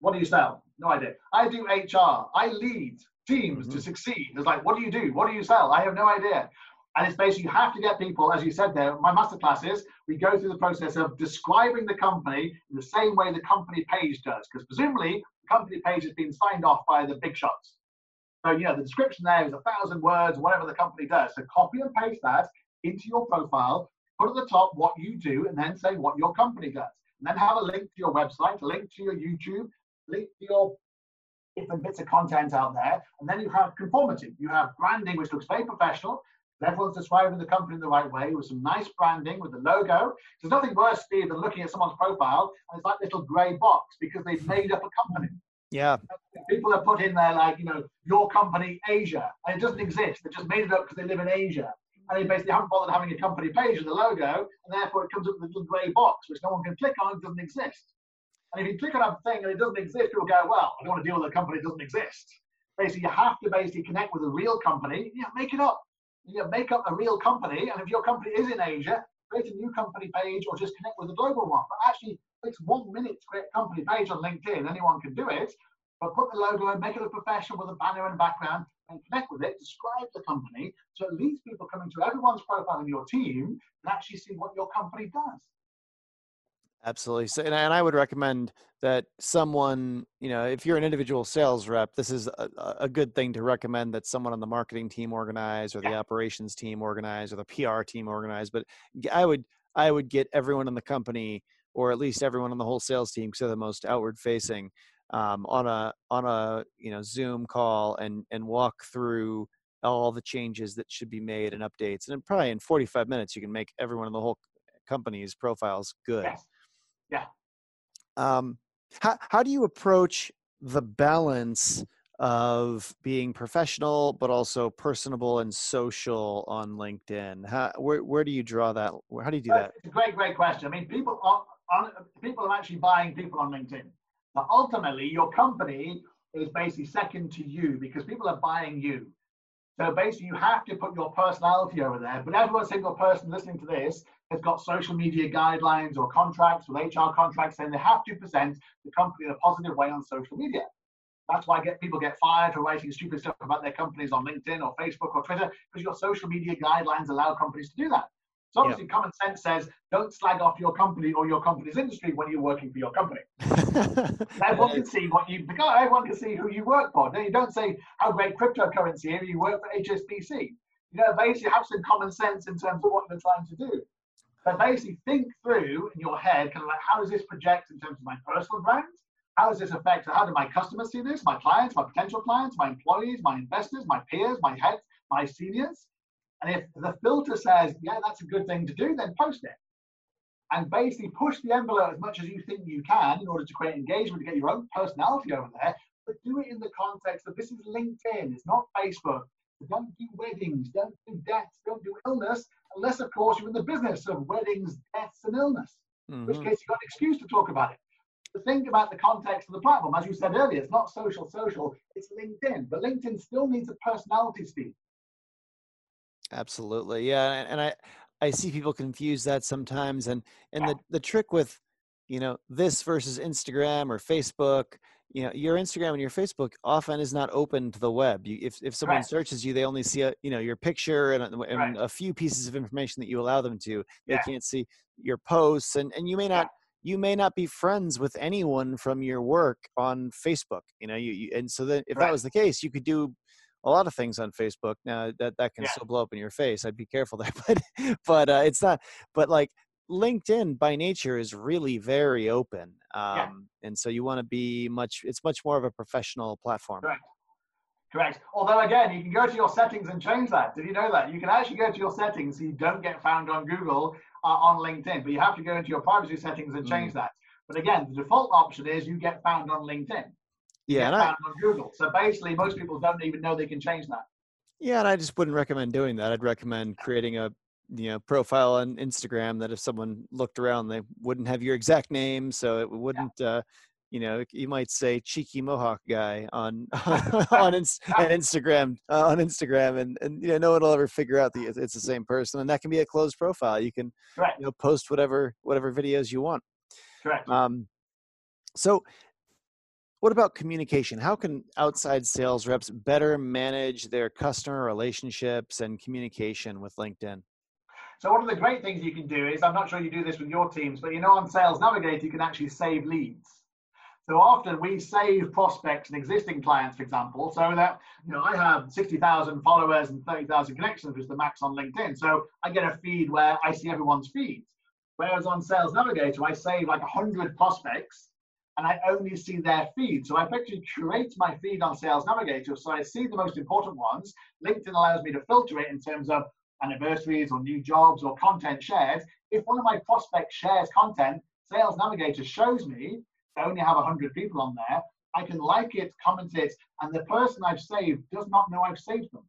What do you sell? No idea. I do HR. I lead teams to Mhm. succeed. It's like, what do you do? What do you sell? I have no idea. And it's basically you have to get people, as you said there, my master classes, we go through the process of describing the company in the same way the company page does. Because presumably the company page has been signed off by the big shots. So, you know, the description there is a thousand words, whatever the company does. So copy and paste that into your profile, put at the top what you do, and then say what your company does. And then have a link to your website, link to your YouTube, link to your different bits of content out there. And then you have conformity. You have branding, which looks very professional. Everyone's describing the company in the right way with some nice branding with the logo. There's nothing worse, Steve, than looking at someone's profile and it's like little grey box because they've made up a company. Yeah. People have put in there like you know your company asia. And it doesn't exist. They just made it up because they live in asia. And they basically haven't bothered having a company page with a logo and therefore it comes up with a little grey box which no one can click on it doesn't exist. And if you click on a thing and it doesn't exist people go well i don't want to deal with a company that doesn't exist. Basically you have to basically connect with a real company. Yeah make it up you know, make up a real company and if your company is in asia create a new company page or just connect with a global one but actually it takes one minute to create a company page on linkedin anyone can do it but put the logo and make it look professional with a banner and background and connect with it, describe the company, so at least people coming to everyone's profile in your team can actually see what your company does. Absolutely. So, and I, and I would recommend that someone, you know, if you're an individual sales rep, this is a, a- good thing to recommend that someone on the marketing team organize, or the Yeah. operations team organize, or the PR team organize. But I would, I would get everyone in the company, or at least everyone on the whole sales team, because they're the most outward facing, um, on a on a you know Zoom call and and walk through all the changes that should be made and updates. And probably in 45 minutes, you can make everyone in the whole company's profiles good. Yes. Um, how how do you approach the balance of being professional but also personable and social on LinkedIn? How where where do you draw that? How do you do that? It's a great, great question. I mean, people are on, people are actually buying people on LinkedIn. But ultimately, your company is basically second to you because people are buying you. So basically, you have to put your personality over there. But every single person listening to this has got social media guidelines or contracts with HR contracts saying they have to present the company in a positive way on social media. That's why get people get fired for writing stupid stuff about their companies on LinkedIn or Facebook or Twitter because your social media guidelines allow companies to do that. So obviously, common sense says don't slag off your company or your company's industry when you're working for your company. Everyone can see what you because everyone can see who you work for. Now, you don't say how great cryptocurrency is. You work for HSBC. You know, basically have some common sense in terms of what you're trying to do. But basically think through in your head, kind of like how does this project in terms of my personal brand? How does this affect? How do my customers see this? My clients, my potential clients, my employees, my investors, my peers, my heads, my seniors. And if the filter says, yeah, that's a good thing to do, then post it and basically push the envelope as much as you think you can in order to create engagement to get your own personality over there, but do it in the context of this is LinkedIn, it's not Facebook. Don't do weddings, don't do deaths, don't do illness, unless, of course, you're in the business of weddings, deaths, and illness, in which Mhm. case you've got an excuse to talk about it. But think about the context of the platform. As you said earlier, it's not social, social, it's LinkedIn. But LinkedIn still needs a personality, Steve. Absolutely. Yeah. And, and I, I see people confuse that sometimes. And, and the, the trick with, you know, this versus Instagram or Facebook, you know, your Instagram and your Facebook often is not open to the web. You, if, if someone Correct. searches you, they only see, a, you know, your picture and, a- and Right. a few pieces of information that you allow them to. They Yeah. can't see your posts and, and you may not, you may not be friends with anyone from your work on Facebook. You know, you, you and so then if right. that was the case, you could do a lot of things on Facebook. Now that that can yeah. still blow up in your face. I'd be careful there, but but uh, it's not. But like LinkedIn by nature is really very open, um, yeah. and so you want to be much. It's much more of a professional platform. Right. Correct. Although again, you can go to your settings and change that. Did you know that? You can actually go to your settings so you don't get found on Google uh, on LinkedIn, but you have to go into your privacy settings and change mm. that. But again, the default option is you get found on LinkedIn. Yeah, and I, on Google. So basically, most people don't even know they can change that. Yeah, and I just wouldn't recommend doing that. I'd recommend creating a you know profile on Instagram that if someone looked around, they wouldn't have your exact name, so it wouldn't. Yeah. Uh, you know, you might say cheeky Mohawk guy on on, ins- Instagram uh, on Instagram, and and you know, no one will ever figure out that it's the same person, and that can be a closed profile. You can you know post whatever whatever videos you want. Correct. Um, so what about communication? How can outside sales reps better manage their customer relationships and communication with LinkedIn? So one of the great things you can do is, I'm not sure you do this with your teams, but you know on Sales Navigator, you can actually save leads. So often we save prospects and existing clients, for example, so that, you know, I have 60,000 followers and 30,000 connections, which is the max on LinkedIn. So I get a feed where I see everyone's feeds. Whereas on Sales Navigator, I save like 100 prospects and I only see their feed. So I effectively curate my feed on Sales Navigator so I see the most important ones. LinkedIn allows me to filter it in terms of anniversaries or new jobs or content shared. If one of my prospects shares content, Sales Navigator shows me I only have 100 people on there. I can like it, comment it, and the person I've saved does not know I've saved them.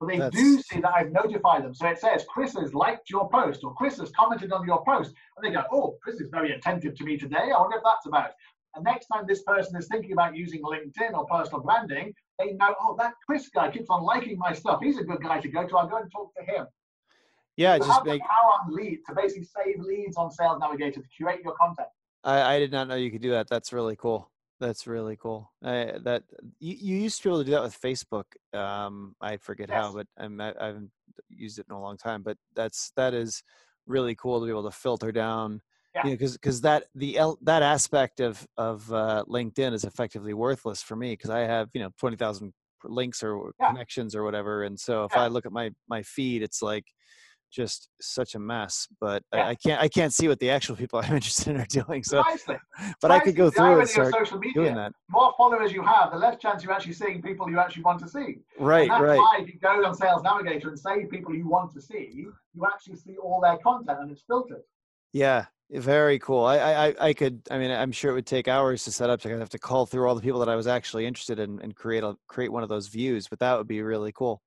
But they That's... do see that I've notified them. So it says, Chris has liked your post or Chris has commented on your post. And they go, oh, Chris is very attentive to me today. I wonder if that's about. And next time this person is thinking about using LinkedIn or personal branding, they know, oh, that Chris guy keeps on liking my stuff. He's a good guy to go to. I'll go and talk to him. Yeah, so just make power on lead to basically save leads on Sales Navigator to curate your content. I, I did not know you could do that. That's really cool. That's really cool. I, that you, you used to be able to do that with Facebook. Um, I forget yes. how, but I'm, I, I haven't used it in a long time. But that's that is really cool to be able to filter down. Yeah. Because because that the that aspect of of uh, LinkedIn is effectively worthless for me because I have you know twenty thousand links or yeah. connections or whatever, and so if yeah. I look at my my feed, it's like just such a mess. But. I, I, can't I can't see what the actual people I'm interested in are doing. So, Precisely. but Precisely. I could go through and start social media, doing that. More followers you have, the less chance you're actually seeing people you actually want to see. Right, and that's right. Why if you go on Sales Navigator and save people you want to see, you actually see all their content and it's filtered. Yeah, very cool. I, I, I could. I mean, I'm sure it would take hours to set up. So I'd have to call through all the people that I was actually interested in and create a create one of those views. But that would be really cool.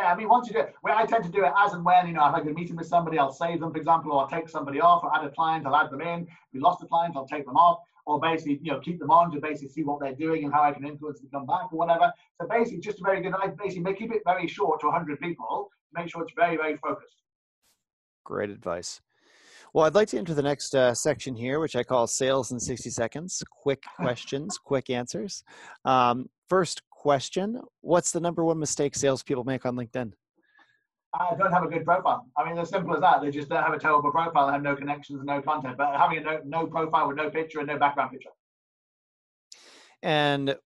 Yeah, I mean, once you do it, well, I tend to do it as and when, you know, if I get a meeting with somebody, I'll save them, for example, or I'll take somebody off, or add a client, I'll add them in. If we lost a client, I'll take them off, or basically, you know, keep them on to basically see what they're doing and how I can influence them to come back or whatever. So basically, just a very good, I basically keep it very short to 100 people make sure it's very, very focused. Great advice. Well, I'd like to enter the next uh, section here, which I call Sales in 60 Seconds Quick questions, quick answers. Um, first question What's the number one mistake salespeople make on LinkedIn? I don't have a good profile. I mean, as simple as that. They just don't have a terrible profile They have no connections and no content. But having a no, no profile with no picture and no background picture. And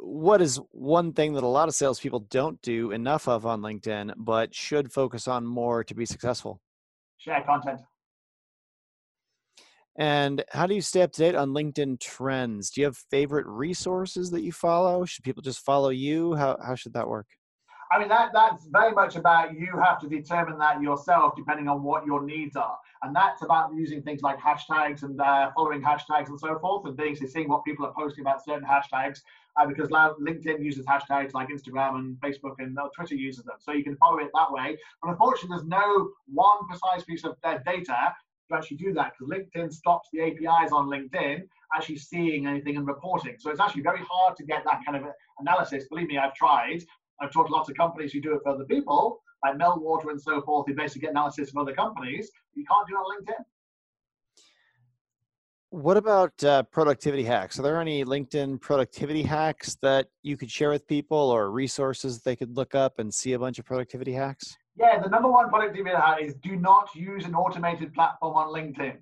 what is one thing that a lot of salespeople don't do enough of on LinkedIn, but should focus on more to be successful? Share content. And how do you stay up to date on LinkedIn trends? Do you have favorite resources that you follow? Should people just follow you? How, how should that work? I mean, that, that's very much about you have to determine that yourself, depending on what your needs are. And that's about using things like hashtags and uh, following hashtags and so forth, and basically seeing what people are posting about certain hashtags. Uh, because LinkedIn uses hashtags like Instagram and Facebook and uh, Twitter uses them. So you can follow it that way. But unfortunately, there's no one precise piece of uh, data to actually do that because LinkedIn stops the APIs on LinkedIn actually seeing anything and reporting. So it's actually very hard to get that kind of analysis. Believe me, I've tried. I've talked to lots of companies who do it for other people, like Meltwater and so forth, who basically get analysis from other companies. You can't do it on LinkedIn. What about uh, productivity hacks? Are there any LinkedIn productivity hacks that you could share with people or resources they could look up and see a bunch of productivity hacks? Yeah, the number one productivity hack is do not use an automated platform on LinkedIn.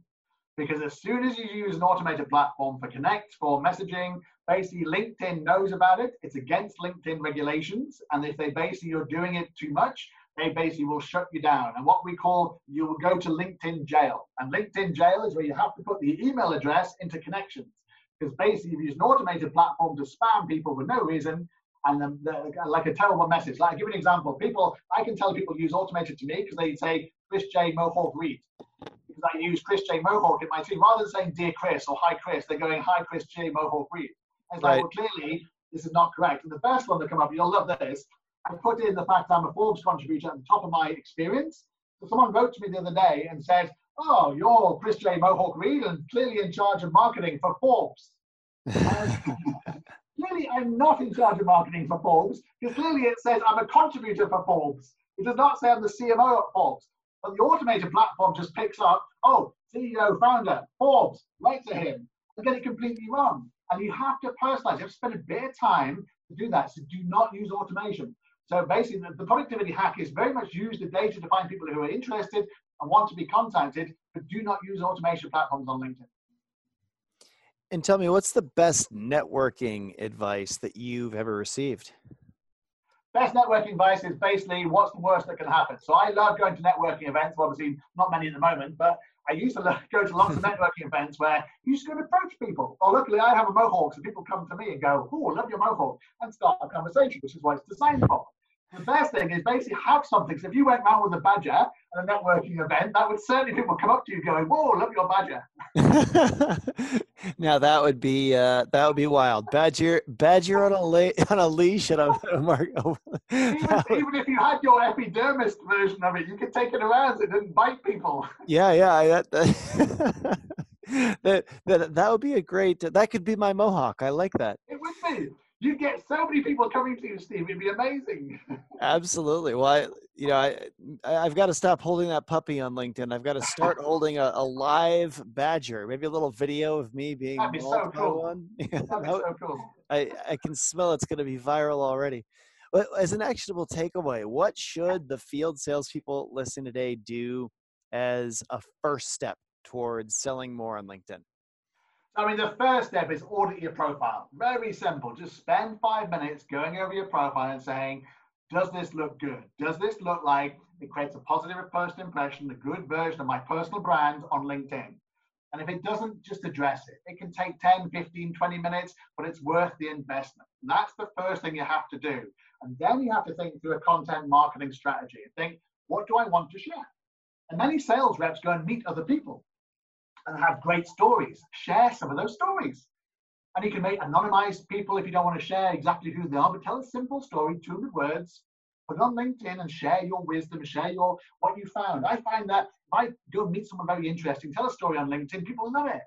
Because as soon as you use an automated platform for Connect, for messaging, basically LinkedIn knows about it. It's against LinkedIn regulations. And if they basically you're doing it too much, they basically will shut you down. And what we call you will go to LinkedIn jail. And LinkedIn jail is where you have to put the email address into connections. Because basically, if you use an automated platform to spam people for no reason, and then like a terrible message. Like, I'll give you an example. People, I can tell people use automated to me because they say Chris J Mohawk Reed. Because I use Chris J Mohawk in my team. Rather than saying Dear Chris or Hi Chris, they're going Hi Chris J Mohawk Reed. It's right. like, well, clearly this is not correct. And the first one that come up, you'll love this. I put in the fact I'm a Forbes contributor at the top of my experience. So someone wrote to me the other day and said, "Oh, you're Chris J Mohawk Reed and clearly in charge of marketing for Forbes." I'm not in charge of marketing for Forbes because clearly it says I'm a contributor for Forbes. It does not say I'm the CMO at Forbes. But the automated platform just picks up, oh, CEO, founder, Forbes, write to him, and get it completely wrong. And you have to personalize. You have to spend a bit of time to do that. So do not use automation. So basically, the productivity hack is very much use the data to find people who are interested and want to be contacted, but do not use automation platforms on LinkedIn. And tell me, what's the best networking advice that you've ever received? Best networking advice is basically what's the worst that can happen. So I love going to networking events. Obviously, not many at the moment, but I used to go to lots of networking events where you just go to approach people. Oh, luckily I have a mohawk, so people come to me and go, "Oh, love your mohawk," and start a conversation, which is why it's designed for. The first thing is basically have something. So if you went round with a badger at a networking event, that would certainly people come up to you going, "Whoa, love your badger." now that would be uh, that would be wild. Badger, badger on a la- on a leash and a mark. even, even if you had your epidermis version of it, you could take it around. It didn't bite people. Yeah, yeah. That, that, that, that that would be a great. That could be my mohawk. I like that. It would be you get so many people coming to you, Steve. It'd be amazing. Absolutely. Well, I, you know, I, I've got to stop holding that puppy on LinkedIn. I've got to start holding a, a live badger. Maybe a little video of me being. That'd be so cool. One. That'd be so cool. I, I can smell it's going to be viral already. But as an actionable takeaway, what should the field salespeople listening today do as a first step towards selling more on LinkedIn? I mean, the first step is audit your profile. Very simple. Just spend five minutes going over your profile and saying, does this look good? Does this look like it creates a positive first impression, a good version of my personal brand on LinkedIn? And if it doesn't, just address it. It can take 10, 15, 20 minutes, but it's worth the investment. And that's the first thing you have to do. And then you have to think through a content marketing strategy and think, what do I want to share? And many sales reps go and meet other people and have great stories. Share some of those stories. And you can make anonymized people if you don't want to share exactly who they are, but tell a simple story, 200 words, put it on LinkedIn and share your wisdom, share your what you found. I find that if I go meet someone very interesting, tell a story on LinkedIn, people love it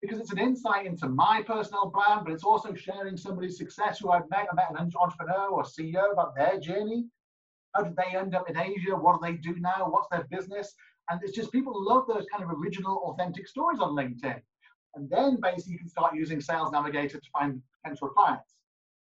because it's an insight into my personal brand, but it's also sharing somebody's success who I've met. I met an entrepreneur or CEO about their journey. How did they end up in Asia? What do they do now? What's their business? And it's just people love those kind of original, authentic stories on LinkedIn. And then basically you can start using Sales Navigator to find potential clients.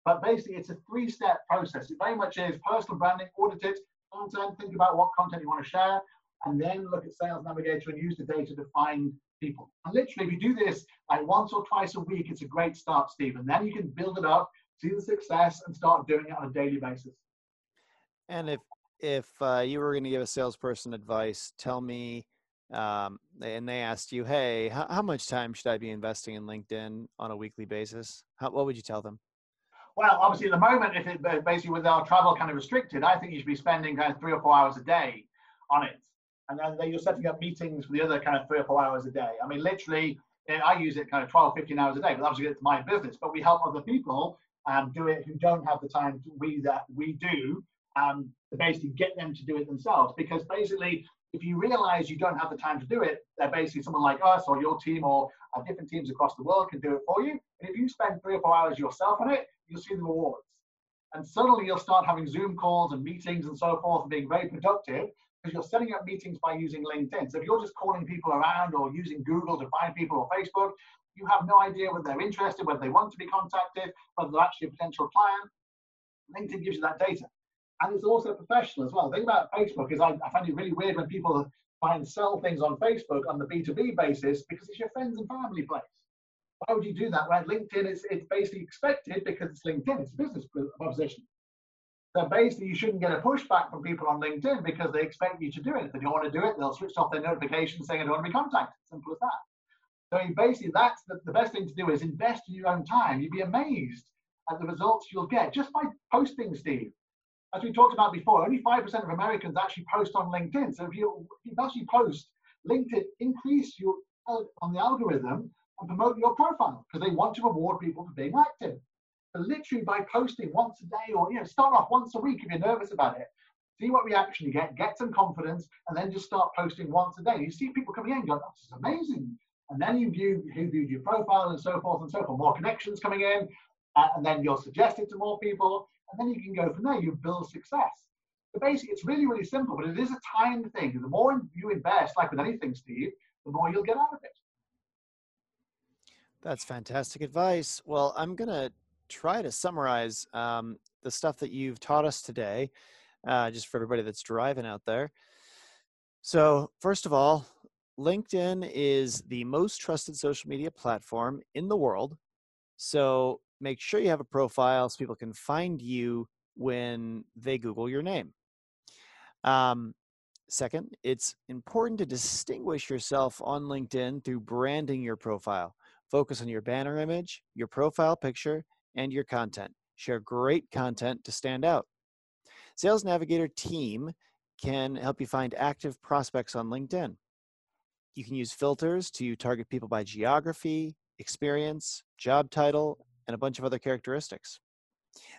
But basically it's a three-step process. It very much is personal branding, audit it, content, think about what content you want to share, and then look at Sales Navigator and use the data to find people. And literally, if you do this like once or twice a week, it's a great start, Steve. And then you can build it up, see the success, and start doing it on a daily basis. And if if uh, you were going to give a salesperson advice, tell me, um, and they asked you, hey, how, how, much time should I be investing in LinkedIn on a weekly basis? How, what would you tell them? Well, obviously, at the moment, if it basically with our travel kind of restricted, I think you should be spending kind of three or four hours a day on it. And then you're setting up meetings for the other kind of three or four hours a day. I mean, literally, eh, I use it kind of 12, 15 hours a day, but obviously it's my business. But we help other people um, do it who don't have the time we that we do um, to basically get them to do it themselves. Because basically, if you realize you don't have the time to do it, they're basically someone like us or your team or uh, different teams across the world can do it for you. And if you spend three or four hours yourself on it, you'll see the rewards. And suddenly you'll start having Zoom calls and meetings and so forth and being very productive because you're setting up meetings by using LinkedIn. So if you're just calling people around or using Google to find people or Facebook, you have no idea whether they're interested, whether they want to be contacted, whether they're actually a potential client. LinkedIn gives you that data and it's also professional as well. The thing about Facebook is I, I find it really weird when people try and sell things on Facebook on the B2B basis because it's your friends and family place. Why would you do that when LinkedIn is it's basically expected because it's LinkedIn, it's a business proposition. So basically, you shouldn't get a pushback from people on LinkedIn because they expect you to do it. If they don't want to do it, they'll switch off their notifications saying, I don't want to be contacted. Simple as that. So basically, that's the, the best thing to do is invest in your own time. You'd be amazed at the results you'll get just by posting, Steve. As we talked about before, only 5% of Americans actually post on LinkedIn. So if you, if you actually post, LinkedIn increase your on the algorithm and promote your profile because they want to reward people for being active. But literally by posting once a day or you know start off once a week if you're nervous about it see what reaction you get get some confidence and then just start posting once a day you see people coming in go this is amazing and then you view who viewed your profile and so forth and so forth more connections coming in uh, and then you're suggested to more people and then you can go from there you build success but basically it's really really simple but it is a time thing the more you invest like with anything steve the more you'll get out of it that's fantastic advice well i'm going to try to summarize um, the stuff that you've taught us today, uh, just for everybody that's driving out there. So, first of all, LinkedIn is the most trusted social media platform in the world. So, make sure you have a profile so people can find you when they Google your name. Um, second, it's important to distinguish yourself on LinkedIn through branding your profile. Focus on your banner image, your profile picture, and your content. Share great content to stand out. Sales Navigator team can help you find active prospects on LinkedIn. You can use filters to target people by geography, experience, job title, and a bunch of other characteristics.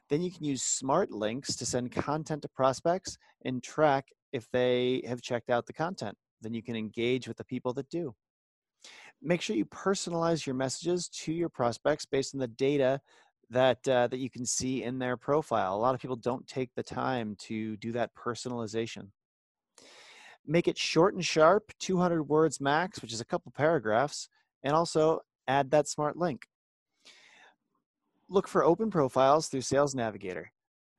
Then you can use smart links to send content to prospects and track if they have checked out the content. Then you can engage with the people that do. Make sure you personalize your messages to your prospects based on the data that uh, that you can see in their profile. A lot of people don't take the time to do that personalization. Make it short and sharp, 200 words max, which is a couple paragraphs, and also add that smart link. Look for open profiles through Sales Navigator.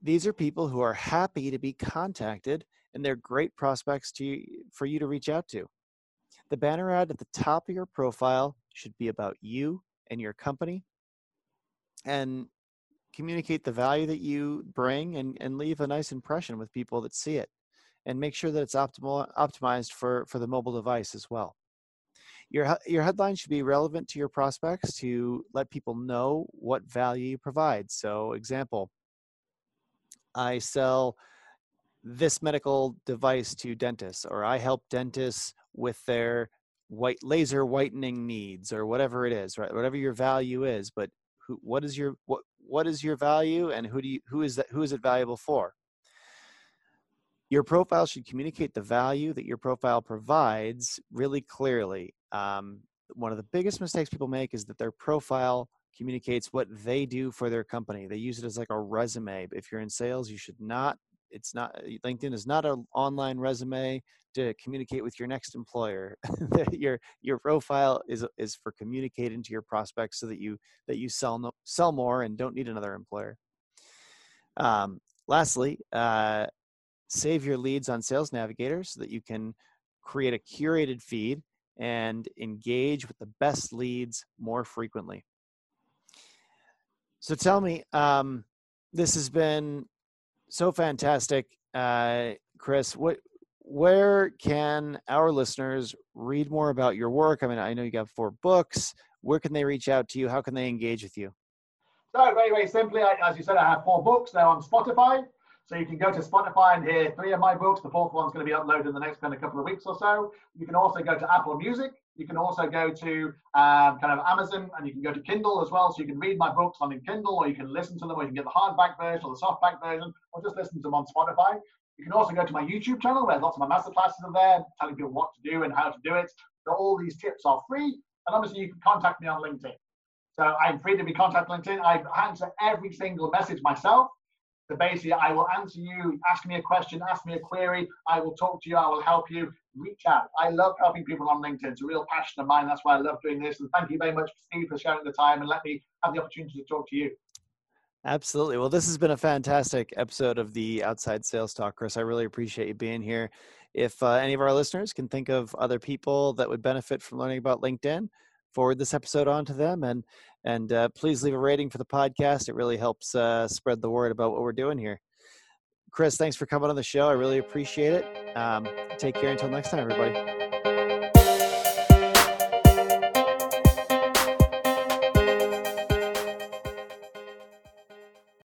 These are people who are happy to be contacted and they're great prospects to for you to reach out to. The banner ad at the top of your profile should be about you and your company and communicate the value that you bring and, and leave a nice impression with people that see it and make sure that it's optimal optimized for for the mobile device as well your your headline should be relevant to your prospects to let people know what value you provide. So example i sell this medical device to dentists or i help dentists with their white laser whitening needs or whatever it is right? Whatever your value is but who what is your what what is your value and who do you who is that who is it valuable for? Your profile should communicate the value that your profile provides really clearly um, one of the biggest mistakes people make is that their profile communicates what they do for their company. They use it as like a resume. If you're in sales you should not it's not linkedin is not an online resume to communicate with your next employer. Your your profile is is for communicating to your prospects so that you that you sell no, sell more and don't need another employer. Um, lastly uh, save your leads on sales navigator so that you can create a curated feed and engage with the best leads more frequently so tell me um, this has been so fantastic, uh, Chris. What, where can our listeners read more about your work? I mean, I know you got four books. Where can they reach out to you? How can they engage with you? So very, very simply, as you said, I have four books. They're on Spotify. So you can go to Spotify and hear three of my books. The fourth one's going to be uploaded in the next kind of couple of weeks or so. You can also go to Apple Music. You can also go to um, kind of Amazon and you can go to Kindle as well. So you can read my books on Kindle or you can listen to them or you can get the hardback version or the softback version or just listen to them on Spotify. You can also go to my YouTube channel where lots of my masterclasses are there, telling people what to do and how to do it. So all these tips are free. And obviously you can contact me on LinkedIn. So I'm free to be contacted on LinkedIn. I answer every single message myself. Basically, I will answer you, ask me a question, ask me a query. I will talk to you. I will help you. Reach out. I love helping people on LinkedIn. It's a real passion of mine. That's why I love doing this. And thank you very much, Steve, for sharing the time and let me have the opportunity to talk to you. Absolutely. Well, this has been a fantastic episode of the Outside Sales Talk, Chris. I really appreciate you being here. If uh, any of our listeners can think of other people that would benefit from learning about LinkedIn, forward this episode on to them and and uh, please leave a rating for the podcast. It really helps uh, spread the word about what we're doing here. Chris, thanks for coming on the show. I really appreciate it. Um, take care until next time, everybody.